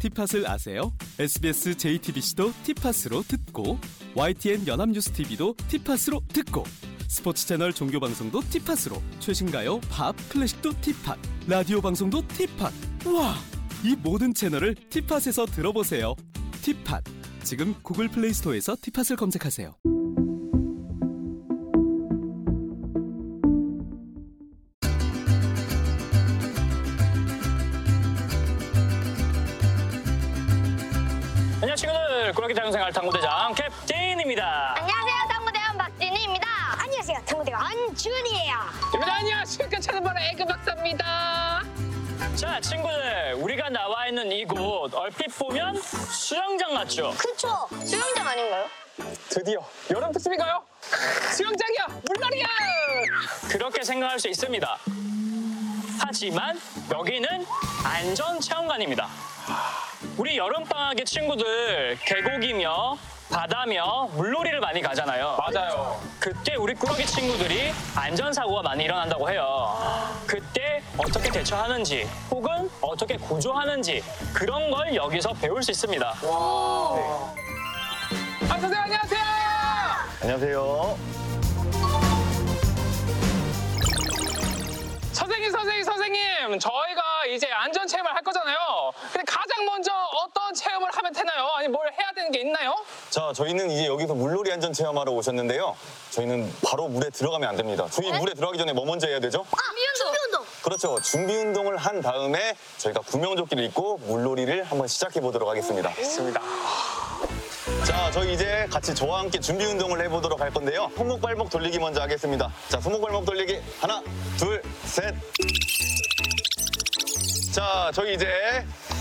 티팟을 아세요? SBS JTBC도 티팟으로 듣고 YTN 연합뉴스 TV도 티팟으로 듣고 스포츠 채널 종교 방송도 티팟으로 최신가요, 팝, 클래식도 티팟, 라디오 방송도 티팟. 와, 이 모든 채널을 티팟에서 들어보세요. 티팟. 지금 구글 플레이 스토어에서 티팟을 검색하세요. 자연생활 탐구대장 캡틴입니다 안녕하세요. 탐구대원 박진희입니다. 안녕하세요. 탐구대원 안준이에요. 여러분 안녕하십니까 찾아보는 에그 박사입니다. 자 친구들 우리가 나와 있는 이곳 얼핏 보면 수영장 같죠? 그쵸? 수영장 아닌가요? 드디어 여름 특집인가요? 수영장이야 물놀이야. 그렇게 생각할 수 있습니다 하지만 여기는 안전 체험관입니다 우리 여름방학의 친구들 계곡이며 바다며 물놀이를 많이 가잖아요 맞아요. 그때 우리 꾸러기 친구들이 안전사고가 많이 일어난다고 해요. 그때 어떻게 대처하는지 혹은 어떻게 구조하는지 그런 걸 여기서 배울 수 있습니다. 아 선생님 안녕하세요. 안녕하세요. 선생님 선생님 선생님 저희가 이제 안전 체험을 할 거잖아요. 근데 가장 먼저 어떤 체험을 하면 되나요? 아니 게 있나요? 자, 저희는 이제 여기서 물놀이 안전 체험하러 오셨는데요. 저희는 바로 물에 들어가면 안 됩니다. 저희 물에 들어가기 전에 뭐 먼저 해야 되죠? 아, 준비 운동. 그렇죠. 준비 운동을 한 다음에 저희가 구명조끼를 입고 물놀이를 한번 시작해 보도록 하겠습니다. 좋습니다. 자, 저희 이제 같이 저와 함께 준비 운동을 해보도록 할 건데요. 손목 발목 돌리기 먼저 하겠습니다. 자, 손목 발목 돌리기 하나, 둘, 셋. 자, 저희 이제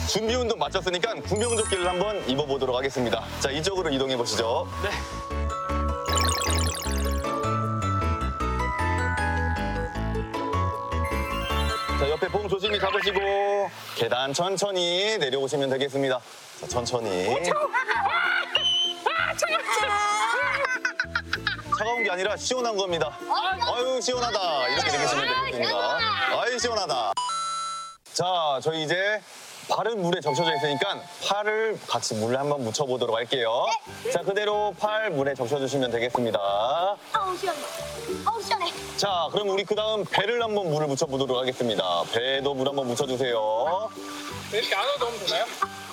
준비 운동 마쳤으니까 구명조끼를 한번 입어보도록 하겠습니다. 자, 이쪽으로 이동해 보시죠. 네. 자, 옆에 봉 조심히 잡으시고 계단 천천히 내려오시면 되겠습니다. 자, 천천히. 차가운 게 아니라 시원한 겁니다. 아유, 시원하다. 이렇게 되시면 되겠습니다. 아유, 시원하다. 자, 저희 이제 발은 물에 적셔져 있으니까 팔을 같이 물에 한번 묻혀보도록 할게요. 자, 그대로 팔 물에 적셔주시면 되겠습니다. 아우, 시원해. 아우, 시원해. 자, 그럼 우리 그 다음 배를 한번 물을 묻혀보도록 하겠습니다. 배도 물 한번 묻혀주세요. 이렇게 안으로 넣으면 되나요?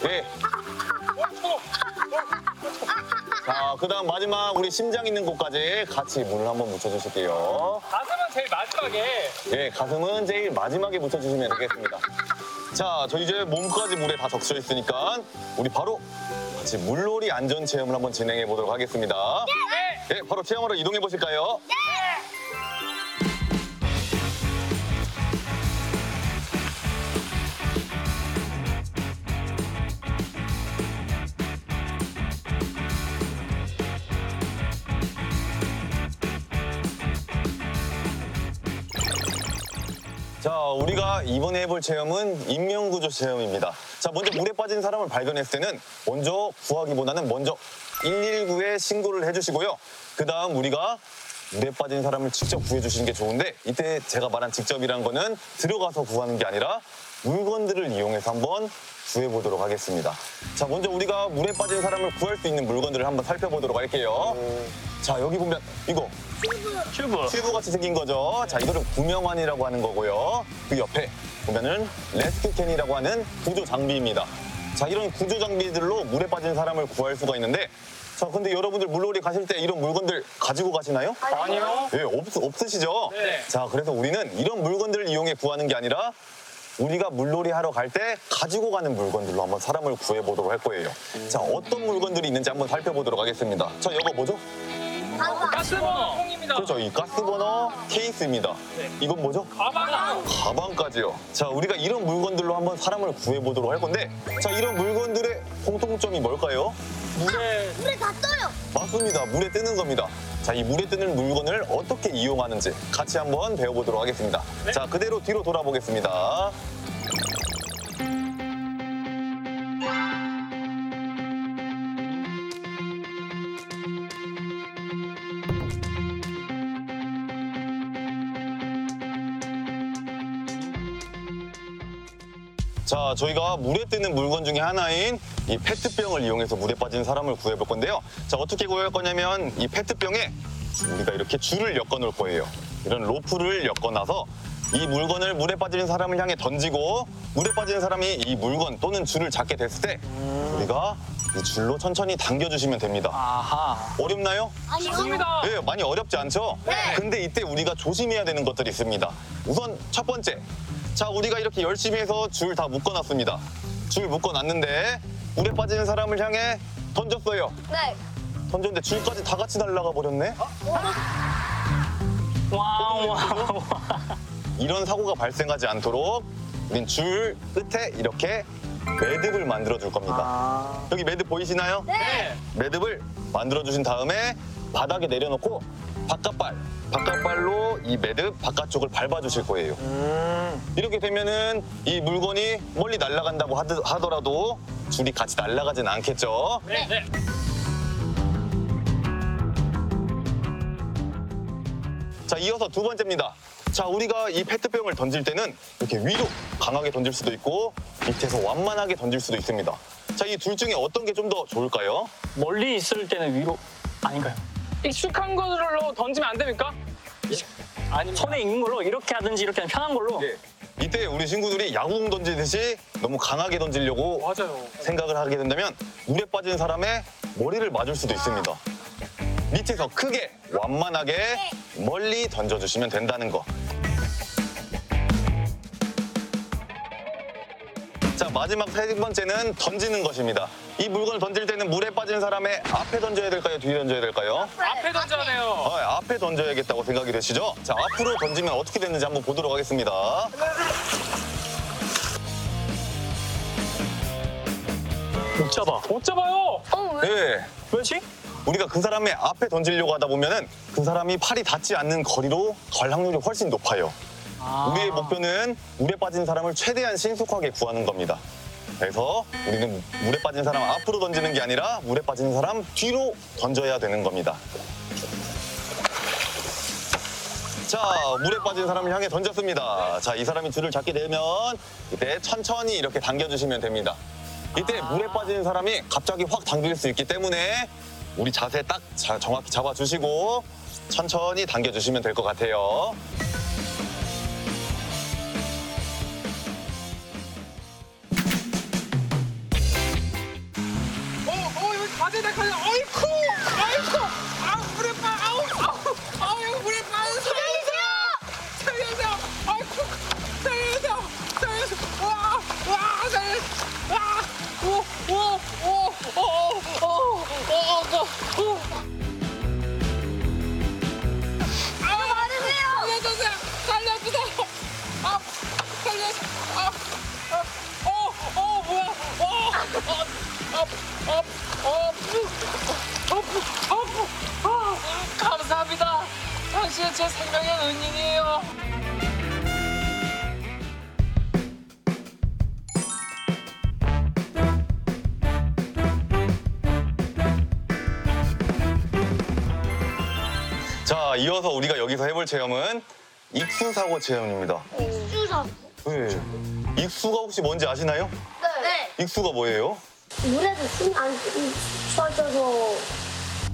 네. 자, 그 다음 마지막 우리 심장 있는 곳까지 같이 물을 한번 묻혀주실게요. 가슴은 제일 마지막에 예, 가슴은 제일 마지막에 묻혀주시면 되겠습니다. 자, 저 이제 몸까지 물에 다 적셔 있으니까 우리 바로 같이 물놀이 안전 체험을 한번 진행해 보도록 하겠습니다. 네, 바로 체험하러 이동해 보실까요? 자, 우리가 이번에 해볼 체험은 인명구조 체험입니다. 자, 먼저 물에 빠진 사람을 발견했을 때는 먼저 구하기보다는 먼저 119에 신고를 해주시고요. 그 다음 우리가 물에 빠진 사람을 직접 구해주시는 게 좋은데 이때 제가 말한 직접이란 거는 들어가서 구하는 게 아니라 물건들을 이용해서 한번 구해 보도록 하겠습니다. 자, 먼저 우리가 물에 빠진 사람을 구할 수 있는 물건들을 한번 살펴보도록 할게요. 자, 여기 보면 이거 튜브. 튜브 같이 생긴 거죠. 자, 이거를 구명환이라고 하는 거고요. 그 옆에 보면은 레스큐캔이라고 하는 구조 장비입니다. 자, 이런 구조 장비들로 물에 빠진 사람을 구할 수가 있는데, 자, 근데 여러분들 물놀이 가실 때 이런 물건들 가지고 가시나요? 아니요. 예, 없, 없으시죠? 네. 자, 그래서 우리는 이런 물건들을 이용해 구하는 게 아니라 우리가 물놀이 하러 갈 때 가지고 가는 물건들로 한번 사람을 구해보도록 할 거예요. 자, 어떤 물건들이 있는지 한번 살펴보도록 하겠습니다. 자, 이거 뭐죠? 가스버너 통입니다. 그렇죠. 이 가스버너 케이스입니다. 이건 뭐죠? 가방. 가방까지요. 자, 우리가 이런 물건들로 한번 사람을 구해보도록 할 건데, 자, 이런 물건들의 공통점이 뭘까요? 물에 물에 다 떠요. 맞습니다. 물에 뜨는 겁니다. 자, 이 물에 뜨는 물건을 어떻게 이용하는지 같이 한번 배워보도록 하겠습니다. 자, 그대로 뒤로 돌아보겠습니다. 자, 저희가 물에 뜨는 물건 중에 하나인 이 페트병을 이용해서 물에 빠진 사람을 구해볼 건데요. 자, 어떻게 구할 거냐면 이 페트병에 우리가 이렇게 줄을 엮어 놓을 거예요. 이런 로프를 엮어 놔서 이 물건을 물에 빠지는 사람을 향해 던지고 물에 빠지는 사람이 이 물건 또는 줄을 잡게 됐을 때 우리가 이 줄로 천천히 당겨주시면 됩니다. 아하. 어렵나요? 아니요. 좋습니다. 네, 많이 어렵지 않죠? 네. 근데 이때 우리가 조심해야 되는 것들이 있습니다. 우선 첫 번째. 자, 우리가 이렇게 열심히 해서 줄 다 묶어놨습니다. 줄 묶어놨는데 물에 빠지는 사람을 향해 던졌어요. 네. 던졌는데 줄까지 다 같이 날아가 버렸네? 와우, 와우. 이런 사고가 발생하지 않도록 우린 줄 끝에 이렇게 매듭을 만들어 줄 겁니다. 아. 여기 매듭 보이시나요? 네. 매듭을 만들어 주신 다음에 바닥에 내려놓고 바깥발, 바깥발로 이 매듭 바깥쪽을 밟아 주실 거예요. 이렇게 되면은 이 물건이 멀리 날아간다고 하드- 하더라도 줄이 같이 날아가진 않겠죠. 네, 네. 자, 이어서 두 번째입니다. 자, 우리가 이 페트병을 던질 때는 이렇게 위로 강하게 던질 수도 있고 밑에서 완만하게 던질 수도 있습니다. 자, 이 둘 중에 어떤 게 좀 더 좋을까요? 멀리 있을 때는 위로 아닌가요? 익숙한 걸로 던지면 안 됩니까? 아니, 손에 있는 걸로 이렇게 하든지 이렇게 하면 편한 걸로. 이때 우리 친구들이 야구공 던지듯이 너무 강하게 던지려고 맞아요. 생각을 하게 된다면 물에 빠진 사람의 머리를 맞을 수도 있습니다. 밑에서 크게 완만하게 멀리 던져주시면 된다는 거. 자 마지막 세 번째는 던지는 것입니다. 이 물건을 던질 때는 물에 빠진 사람의 앞에 던져야 될까요? 뒤에 던져야 될까요? 앞에 던져야 돼요. 어, 앞에 던져야겠다고 생각이 되시죠? 자 앞으로 던지면 어떻게 되는지 한번 보도록 하겠습니다. 못 잡아. 못 잡아요. 어, 왜? 네. 왜지? 우리가 그 사람의 앞에 던지려고 하다 보면은 그 사람이 팔이 닿지 않는 거리로 갈 확률이 훨씬 높아요. 아. 우리의 목표는 물에 빠진 사람을 최대한 신속하게 구하는 겁니다. 그래서 우리는 물에 빠진 사람 앞으로 던지는 게 아니라 물에 빠진 사람 뒤로 던져야 되는 겁니다. 자, 물에 빠진 사람을 향해 던졌습니다. 자, 이 사람이 줄을 잡게 되면 이때 천천히 이렇게 당겨주시면 됩니다. 이때 물에 빠진 사람이 갑자기 확 당길 수 있기 때문에 우리 자세 딱 자- 정확히 잡아주시고 천천히 당겨주시면 될 것 같아요. 감사합니다. 당신은 제 생명의 은인이에요. 자, 이어서 우리가 여기서 해볼 체험은 익수 사고 체험입니다. 수사. 네. 익수가 혹시 뭔지 아시나요? 네. 익수가 뭐예요? 물에서 숨안 쉬어져서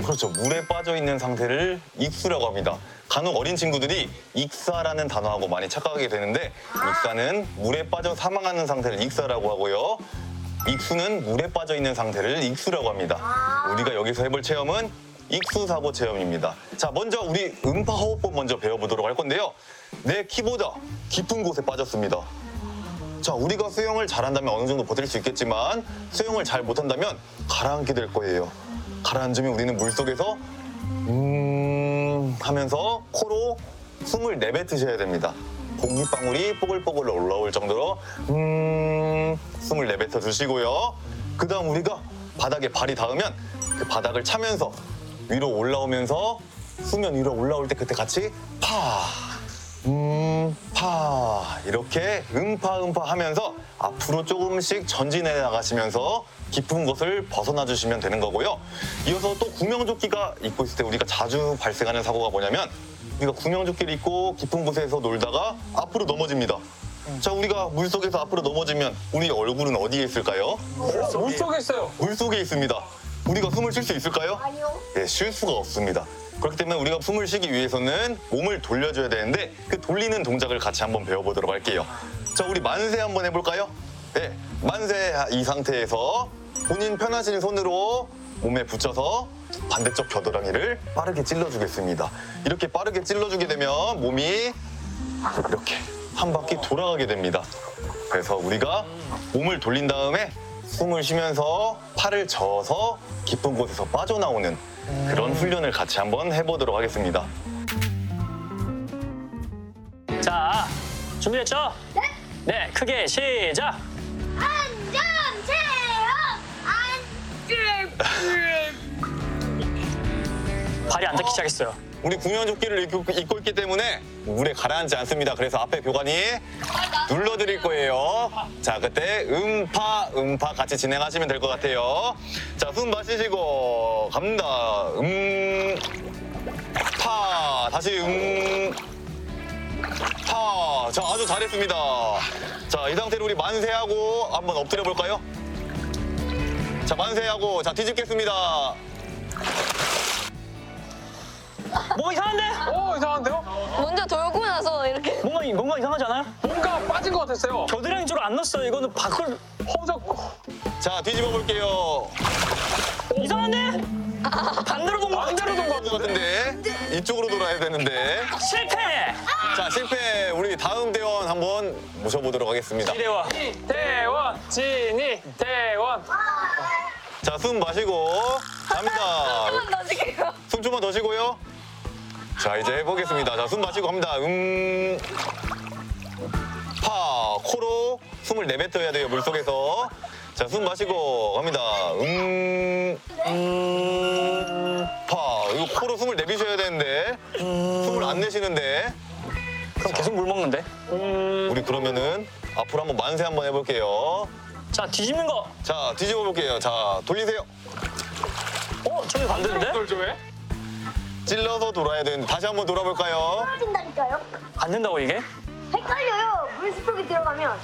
그렇죠. 물에 빠져 있는 상태를 익수라고 합니다. 간혹 어린 친구들이 익사라는 단어하고 많이 착각하게 되는데 익사는 물에 빠져 사망하는 상태를 익사라고 하고요. 익수는 물에 빠져 있는 상태를 익수라고 합니다. 우리가 여기서 해볼 체험은 익수 사고 체험입니다. 자, 먼저 우리 음파 호흡법 먼저 배워보도록 할 건데요. 내 키보다 깊은 곳에 빠졌습니다. 자, 우리가 수영을 잘한다면 어느 정도 버틸 수 있겠지만 수영을 잘 못한다면 가라앉게 될 거예요. 가라앉으면 우리는 물속에서 음 하면서 코로 숨을 내뱉으셔야 됩니다. 공기방울이 뽀글뽀글 올라올 정도로 음 숨을 내뱉어 주시고요. 그 다음 우리가 바닥에 발이 닿으면 그 바닥을 차면서 위로 올라오면서 수면 위로 올라올 때 그때 같이 파 음, 파 이렇게 음파 음파 하면서 앞으로 조금씩 전진해 나가시면서 깊은 곳을 벗어나 주시면 되는 거고요. 이어서 또 구명조끼가 입고 있을 때 우리가 자주 발생하는 사고가 뭐냐면 우리가 구명조끼를 입고 깊은 곳에서 놀다가 앞으로 넘어집니다. 자, 우리가 물 속에서 앞으로 넘어지면 우리 얼굴은 어디에 있을까요? 물 속에 있어요. 물 속에 있습니다. 우리가 숨을 쉴 수 있을까요? 아니요. 예, 쉴 수가 없습니다. 그렇기 때문에 우리가 숨을 쉬기 위해서는 몸을 돌려줘야 되는데 그 돌리는 동작을 같이 한번 배워보도록 할게요. 자, 우리 만세 한번 해볼까요? 네, 만세 이 상태에서 본인 편하신 손으로 몸에 붙여서 반대쪽 겨드랑이를 빠르게 찔러주겠습니다. 이렇게 빠르게 찔러주게 되면 몸이 이렇게 한 바퀴 돌아가게 됩니다. 그래서 우리가 몸을 돌린 다음에 숨을 쉬면서 팔을 저어서 깊은 곳에서 빠져나오는 그런 훈련을 같이 한번 해보도록 하겠습니다. 자, 준비됐죠? 네. 네, 크게 시작. 안전 체험 발이 안 닿기 시작했어요. 우리 구명조끼를 입고, 입고 있기 때문에 물에 가라앉지 않습니다. 그래서 앞에 교관이 눌러드릴 거예요. 자, 그때 음파, 음파 같이 진행하시면 될 것 같아요. 자, 숨 마시시고 갑니다. 음, 파, 다시 음, 파. 자, 아주 잘했습니다. 자, 이 상태로 우리 만세하고 한번 엎드려 볼까요? 자, 만세하고 자 뒤집겠습니다. 뭔가 이상한데? 오 이상한데요? 먼저 돌고 나서 이렇게 뭔가 뭔가 이상하지 않아요? 뭔가 빠진 것 같았어요. 겨드랑이 쪽으로 안 넣었어요. 이거는 밖을 허적 자, 뒤집어 볼게요. 이상한데? 반대로 동거 반대로 돈 것 같은데 이쪽으로 돌아야 되는데 실패. 자 실패 우리 다음 대원 한번 모셔보도록 하겠습니다 이대와 대원 진이 대원. 자숨 마시고 갑니다 넣어줄게요. 숨 좀만 더 쉬고요 자 이제 해보겠습니다 자 숨 마시고 갑니다 음 파 코로 숨을 내뱉어 야 돼요 물속에서 자 숨 마시고 갑니다 음파 이거 코로 숨을 내비셔야 되는데 숨을 안 내쉬는데 그럼 계속 물 먹는데? 우리 그러면은 앞으로 한번 만세 한번 해볼게요. 자, 뒤집는 거. 자, 뒤집어 볼게요. 자, 돌리세요. 어, 저기 반대인데? 왜? 찔러서 돌아야 되는데 다시 한번 돌아볼까요? 떨어진다니까요 안 된다고 이게? 헷갈려요 물 속에 들어가면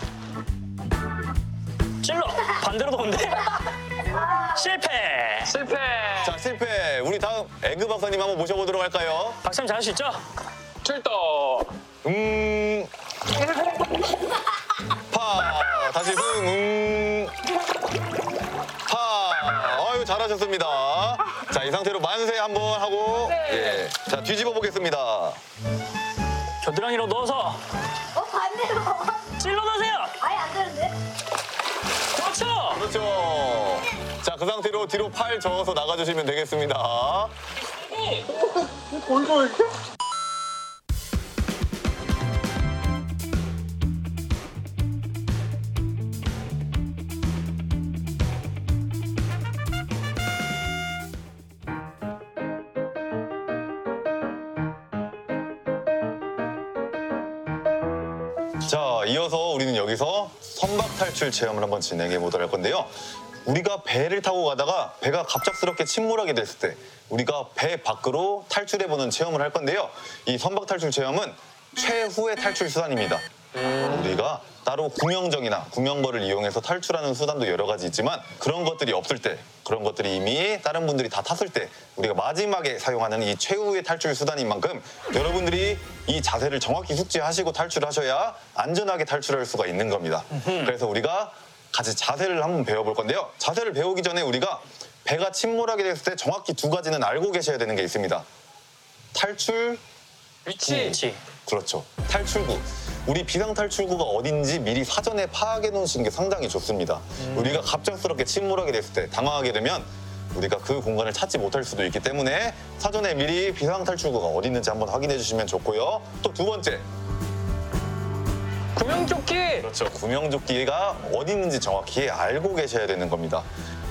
찔러. 반대로 도는데? 실패. 실패. 자, 실패. 우리 다음 에그 박사님 한번 모셔보도록 할까요? 박사님 잘할 수 있죠? 출동. 음. 파. 다시 숨. 음. 파. 아유, 잘하셨습니다. 자, 이 상태로 만세 한번 하고. 뒤집어 보겠습니다. 겨드랑이로 넣어서 어 반대로 찔러 넣으세요. 아예 안 되는데 그렇죠. 그렇죠. 자, 그 상태로 뒤로 팔 저어서 나가주시면 되겠습니다. 탈출 체험을 한번 진행해 보도록 할 건데요. 우리가 배를 타고 가다가 배가 갑작스럽게 침몰하게 됐을 때 우리가 배 밖으로 탈출해 보는 체험을 할 건데요. 이 선박 탈출 체험은 최후의 탈출 수단입니다. 우리가 따로 구명정이나 구명벌을 이용해서 탈출하는 수단도 여러 가지 있지만 그런 것들이 없을 때 그런 것들이 이미 다른 분들이 다 탔을 때 우리가 마지막에 사용하는 이 최후의 탈출 수단인 만큼 여러분들이 이 자세를 정확히 숙지하시고 탈출하셔야 안전하게 탈출할 수가 있는 겁니다. 그래서 우리가 같이 자세를 한번 배워볼 건데요. 자세를 배우기 전에 우리가 배가 침몰하게 됐을 때 정확히 두 가지는 알고 계셔야 되는 게 있습니다. 탈출 위치. 그렇죠. 탈출구. 우리 비상 탈출구가 어딘지 미리 사전에 파악해 놓으시는 게 상당히 좋습니다. 우리가 갑작스럽게 침몰하게 됐을 때 당황하게 되면 우리가 그 공간을 찾지 못할 수도 있기 때문에 사전에 미리 비상 탈출구가 어디 있는지 한번 확인해 주시면 좋고요. 또 두 번째. 구명조끼. 그렇죠. 구명조끼가 어디 있는지 정확히 알고 계셔야 되는 겁니다.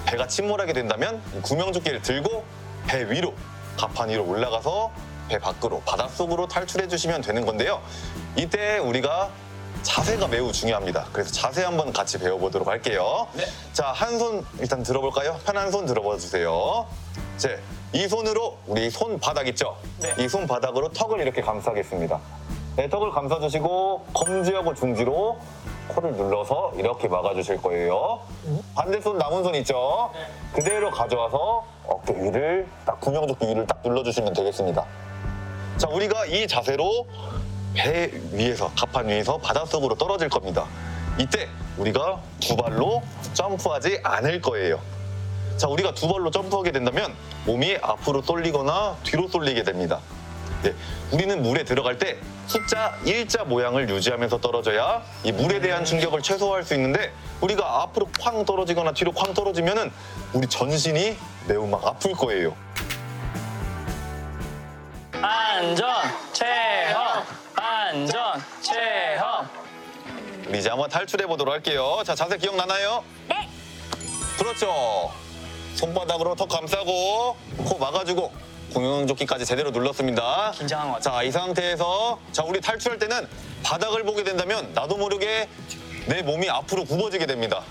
배가 침몰하게 된다면 이 구명조끼를 들고 배 위로 갑판 위로 올라가서 배 밖으로 바닷속으로 탈출해 주시면 되는 건데요. 이때 우리가 자세가 매우 중요합니다. 그래서 자세 한번 같이 배워보도록 할게요. 자, 한 손 일단 들어볼까요? 편한 손 들어봐 주세요. 자, 이 손으로 우리 손바닥 있죠? 네. 이 손바닥으로 턱을 이렇게 감싸겠습니다. 네, 턱을 감싸주시고 검지하고 중지로 코를 눌러서 이렇게 막아주실 거예요. 반대손 남은 손 있죠? 그대로 가져와서 어깨 위를 딱 구명조끼 위를 딱 눌러주시면 되겠습니다. 자, 우리가 이 자세로 배 위에서, 갑판 위에서 바닷속으로 떨어질 겁니다. 이때 우리가 두 발로 점프하지 않을 거예요. 자, 우리가 두 발로 점프하게 된다면 몸이 앞으로 쏠리거나 뒤로 쏠리게 됩니다. 네, 우리는 물에 들어갈 때 숫자 1자 모양을 유지하면서 떨어져야 이 물에 대한 충격을 최소화할 수 있는데 우리가 앞으로 쾅 떨어지거나 뒤로 쾅 떨어지면은 우리 전신이 매우 막 아플 거예요. 안전 체험 안전 체험 우리 이제 한번 탈출해 보도록 할게요. 자, 자세 기억나나요? 네. 그렇죠. 손바닥으로 턱 감싸고 코 막아주고 공용조끼까지 제대로 눌렀습니다. 긴장한 것 같아. 자, 이 상태에서 자, 우리 탈출할 때는 바닥을 보게 된다면 나도 모르게 내 몸이 앞으로 굽어지게 됩니다.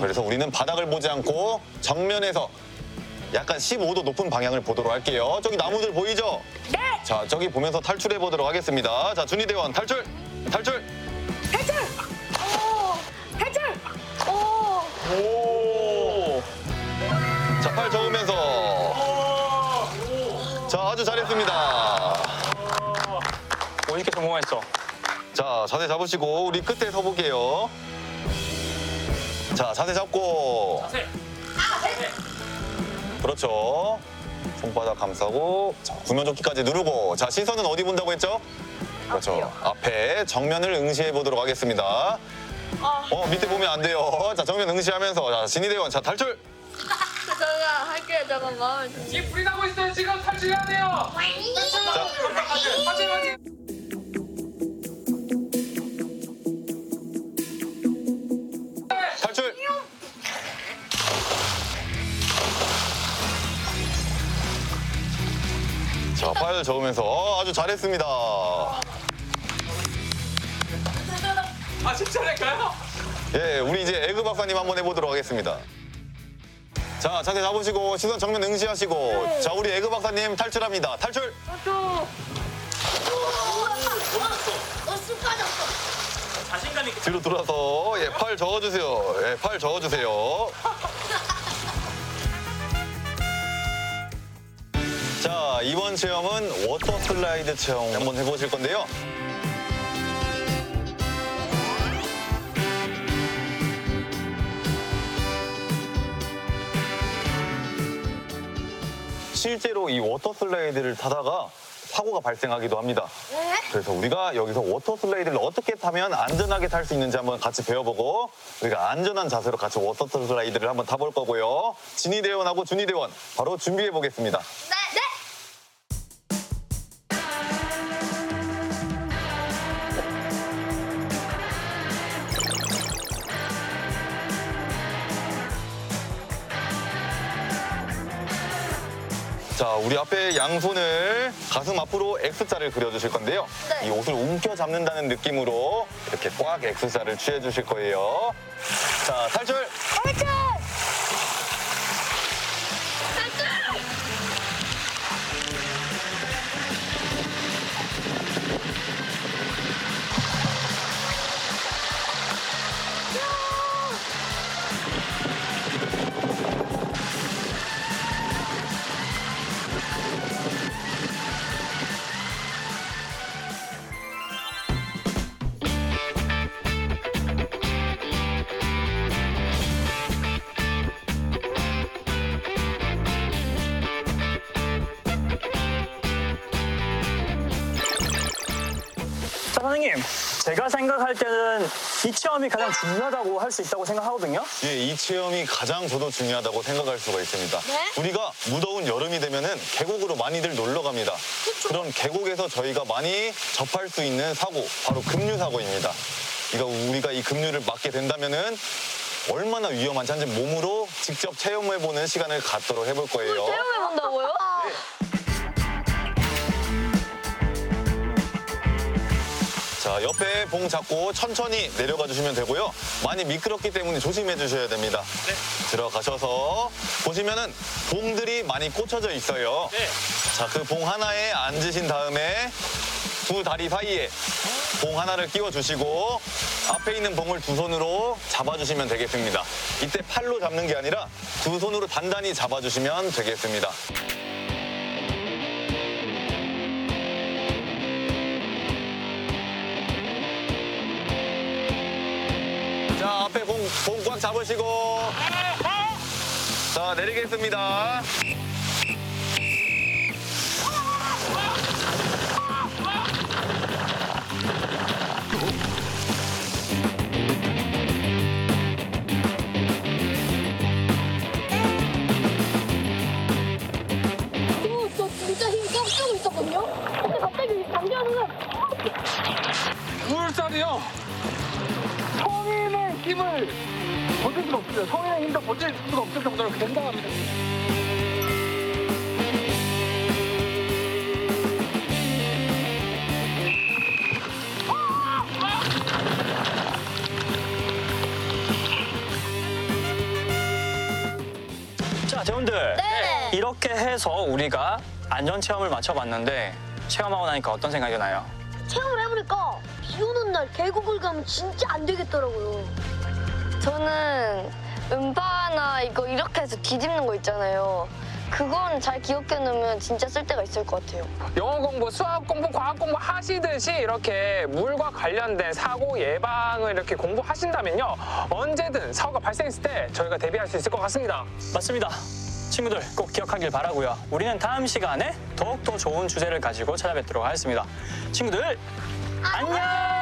그래서 우리는 바닥을 보지 않고 정면에서 약간 15도 높은 방향을 보도록 할게요. 저기 나무들 보이죠? 네. 자, 저기 보면서 탈출해 보도록 하겠습니다. 자, 준희 대원 탈출! 탈출! 탈출. 오. 탈출. 오. 오 자, 팔 저으면서. 자, 아주 잘했습니다. 50개 성공했어 자, 자세 잡으시고 우리 끝에 서 볼게요. 자, 자세 잡고. 그렇죠. 손바닥 감싸고 자, 구명조끼까지 누르고 자 시선은 어디 본다고 했죠? 그렇죠. 앞에 정면을 응시해 보도록 하겠습니다. 어 밑에 보면 안 돼요. 자 정면 응시하면서 자 진희대원 자 탈출. 잠깐 할게요 잠깐만. 지금 불이 나고 있어요. 지금 탈출해야 돼요. 자 화재 화재. 자, 팔 저으면서 어, 아주 잘했습니다. 아 진짜 될까요? 예, 우리 이제 에그 박사님 한번 해보도록 하겠습니다. 자, 자세 잡으시고 시선 정면 응시하시고 자, 우리 에그 박사님 탈출합니다. 탈출. 자신감이 뒤로 돌아서 예, 팔 저어주세요. 예, 팔 저어주세요. 자, 이번 체험은 워터 슬라이드 체험 한번 해보실 건데요. 실제로 이 워터 슬라이드를 타다가 사고가 발생하기도 합니다. 그래서 우리가 여기서 워터 슬라이드를 어떻게 타면 안전하게 탈 수 있는지 한번 같이 배워보고 우리가 안전한 자세로 같이 워터 슬라이드를 한번 타볼 거고요. 진희 대원하고 준희 대원 바로 준비해 보겠습니다. 네. 우리 앞에 양손을 가슴 앞으로 X자를 그려주실 건데요. 네. 이 옷을 움켜 잡는다는 느낌으로 이렇게 꽉 X자를 취해주실 거예요. 자, 탈출! 탈출. 선생님 제가 생각할 때는 이 체험이 가장 중요하다고 할 수 있다고 생각하거든요 예, 이 체험이 가장 저도 중요하다고 생각할 수가 있습니다. 네? 우리가 무더운 여름이 되면은 계곡으로 많이들 놀러 갑니다. 그런 계곡에서 저희가 많이 접할 수 있는 사고, 바로 급류 사고입니다. 이거 우리가 이 급류를 막게 된다면은 얼마나 위험한지 한번 몸으로 직접 체험해보는 시간을 갖도록 해볼 거예요. 체험해 본다고요? 자, 옆에 봉 잡고 천천히 내려가 주시면 되고요. 많이 미끄럽기 때문에 조심해 주셔야 됩니다. 들어가셔서 보시면은 봉들이 많이 꽂혀져 있어요. 네. 자, 그 봉 하나에 앉으신 다음에 두 다리 사이에 봉 하나를 끼워 주시고 앞에 있는 봉을 두 손으로 잡아주시면 되겠습니다. 이때 팔로 잡는 게 아니라 두 손으로 단단히 잡아주시면 되겠습니다. 자, 앞에 봉, 봉꽉 잡으시고. 자, 내리겠습니다. 이렇게 해서 우리가 안전 체험을 마쳐봤는데 체험하고 나니까 어떤 생각이 드나요? 체험을 해보니까 비 오는 날 계곡을 가면 진짜 안 되겠더라고요. 저는 음파나 이거 이렇게 해서 뒤집는 거 있잖아요. 그건 잘 기억해 놓으면 진짜 쓸 데가 있을 것 같아요. 영어 공부, 수학 공부, 과학 공부 하시듯이 이렇게 물과 관련된 사고 예방을 이렇게 공부하신다면요. 언제든 사고가 발생했을 때 저희가 대비할 수 있을 것 같습니다. 맞습니다. 친구들 꼭 기억하길 바라고요. 우리는 다음 시간에 더욱더 좋은 주제를 가지고 찾아뵙도록 하겠습니다. 친구들 안녕!